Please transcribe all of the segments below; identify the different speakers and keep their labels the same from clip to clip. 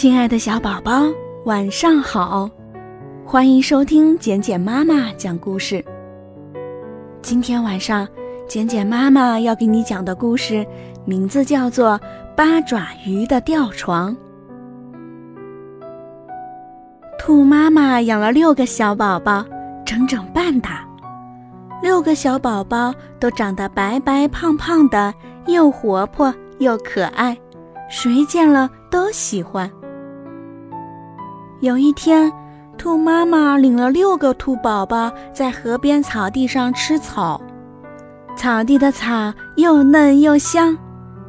Speaker 1: 亲爱的小宝宝，晚上好！欢迎收听简简妈妈讲故事。今天晚上，简简妈妈要给你讲的故事名字叫做《八爪鱼的吊床》。兔妈妈养了六个小宝宝，整整半打。六个小宝宝都长得白白胖胖的，又活泼又可爱，谁见了都喜欢。有一天，兔妈妈领了六个兔宝宝在河边草地上吃草，草地的草又嫩又香。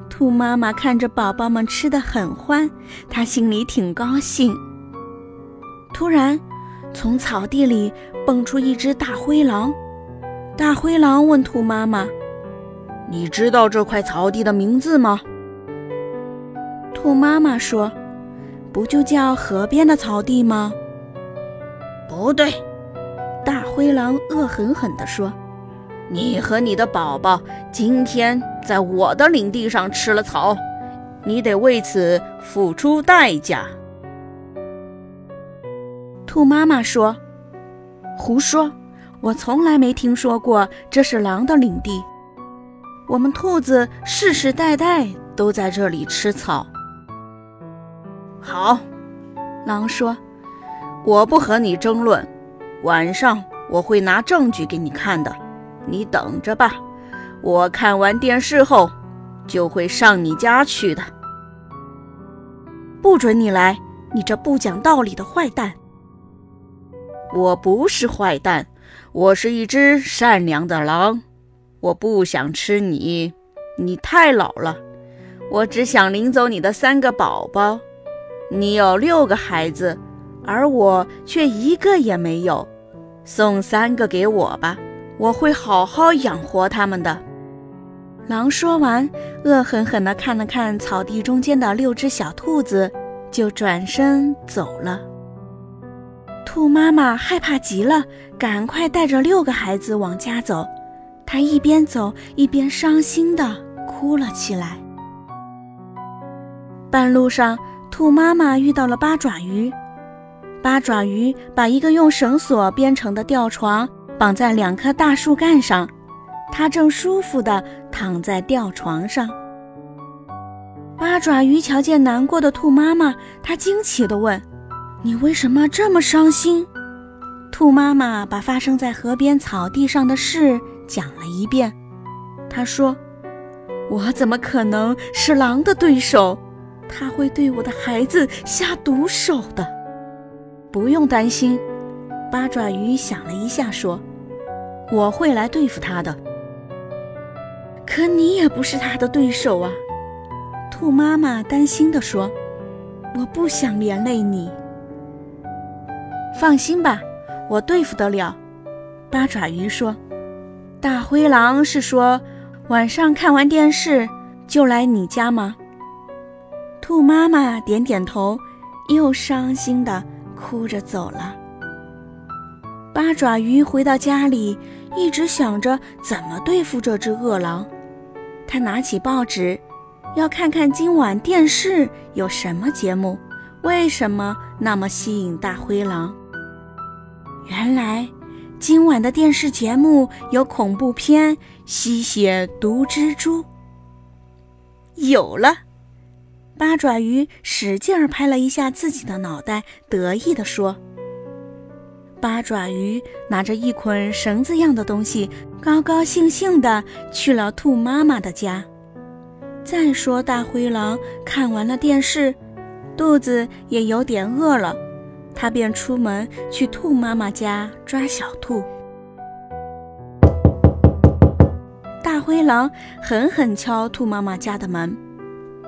Speaker 1: 兔妈妈看着宝宝们吃的很欢，她心里挺高兴。突然，从草地里蹦出一只大灰狼。大灰狼问兔妈妈：“
Speaker 2: 你知道这块草地的名字吗？”
Speaker 1: 兔妈妈说：“不就叫河边的草地吗？”“
Speaker 2: 不对。”
Speaker 1: 大灰狼恶狠狠地说：“
Speaker 2: 你和你的宝宝今天在我的领地上吃了草，你得为此付出代价。”
Speaker 1: 兔妈妈说：“胡说！”我从来没听说过这是狼的领地。我们兔子世世代代都在这里吃草。
Speaker 2: 好，狼说：“我不和你争论，晚上我会拿证据给你看的。你等着吧，我看完电视后就会上你家去的。
Speaker 1: 不准你来，你这不讲道理的坏蛋！
Speaker 2: 我不是坏蛋。”我是一只善良的狼，我不想吃你，你太老了。我只想领走你的三个宝宝。你有六个孩子，而我却一个也没有。送三个给我吧，我会好好养活他们的。
Speaker 1: 狼说完，恶狠狠地看了看草地中间的六只小兔子，就转身走了。兔妈妈害怕极了，赶快带着六个孩子往家走。她一边走一边伤心地哭了起来。半路上，兔妈妈遇到了八爪鱼。八爪鱼把一个用绳索编成的吊床绑在两棵大树干上，它正舒服地躺在吊床上。八爪鱼瞧见难过的兔妈妈，它惊奇地问。你为什么这么伤心？兔妈妈把发生在河边草地上的事讲了一遍。她说：“我怎么可能是狼的对手？他会对我的孩子下毒手的。”不用担心，八爪鱼想了一下说：“我会来对付他的。”可你也不是他的对手啊！兔妈妈担心地说：“我不想连累你。”放心吧，我对付得了。八爪鱼说：“大灰狼是说，晚上看完电视就来你家吗？”兔妈妈点点头，又伤心的哭着走了。八爪鱼回到家里，一直想着怎么对付这只恶狼。他拿起报纸，要看看今晚电视有什么节目，为什么那么吸引大灰狼。原来，今晚的电视节目有恐怖片《吸血毒蜘蛛》。有了，八爪鱼使劲儿拍了一下自己的脑袋，得意地说：“八爪鱼拿着一捆绳子样的东西，高高兴兴地去了兔妈妈的家。”再说，大灰狼看完了电视，肚子也有点饿了。他便出门去兔妈妈家抓小兔。大灰狼狠狠敲兔妈妈家的门，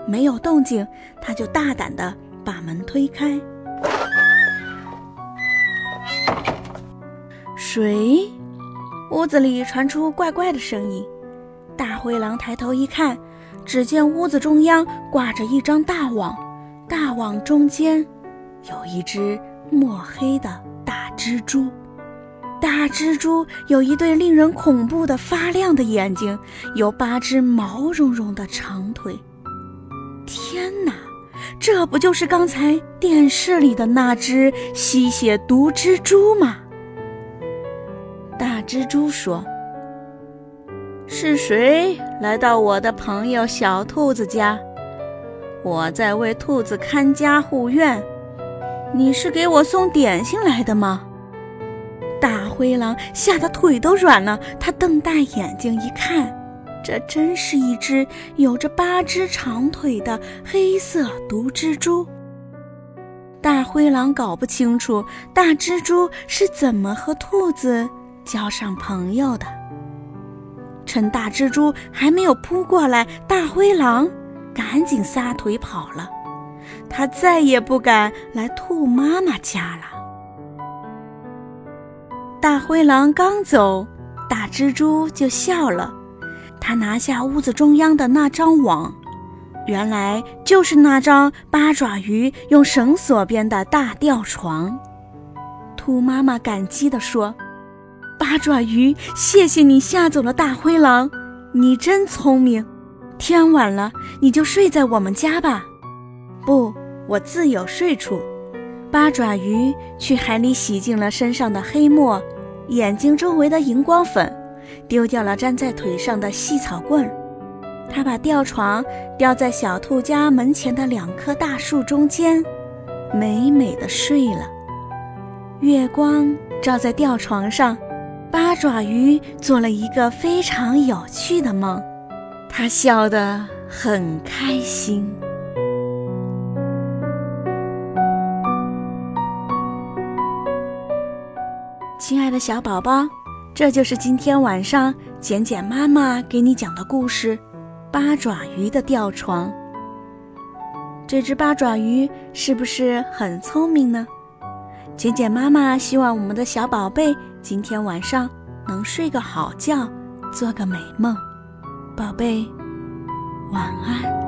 Speaker 1: 没有动静，他就大胆地把门推开。谁？屋子里传出怪怪的声音。大灰狼抬头一看，只见屋子中央挂着一张大网，大网中间有一只。墨黑的大蜘蛛，大蜘蛛有一对令人恐怖的发亮的眼睛，有八只毛茸茸的长腿。天哪，这不就是刚才电视里的那只吸血毒蜘蛛吗？大蜘蛛说：“
Speaker 2: 是谁来到我的朋友小兔子家？我在为兔子看家护院。你是给我送点心来的吗？”
Speaker 1: 大灰狼吓得腿都软了，他瞪大眼睛一看，这真是一只有着八只长腿的黑色毒蜘蛛。大灰狼搞不清楚大蜘蛛是怎么和兔子交上朋友的。趁大蜘蛛还没有扑过来，大灰狼赶紧撒腿跑了，他再也不敢来兔妈妈家了。大灰狼刚走，大蜘蛛就笑了。他拿下屋子中央的那张网，原来就是那张八爪鱼用绳索编的大吊床。兔妈妈感激地说：“八爪鱼，谢谢你吓走了大灰狼，你真聪明。天晚了，你就睡在我们家吧。”“不，我自有睡处。”八爪鱼去海里洗净了身上的黑墨。眼睛周围的荧光粉，丢掉了粘在腿上的细草棍儿。他把吊床吊在小兔家门前的两棵大树中间，美美的睡了。月光照在吊床上，八爪鱼做了一个非常有趣的梦，他笑得很开心。亲爱的小宝宝，这就是今天晚上简简妈妈给你讲的故事《八爪鱼的吊床》。这只八爪鱼是不是很聪明呢？简简妈妈希望我们的小宝贝今天晚上能睡个好觉，做个美梦。宝贝，晚安。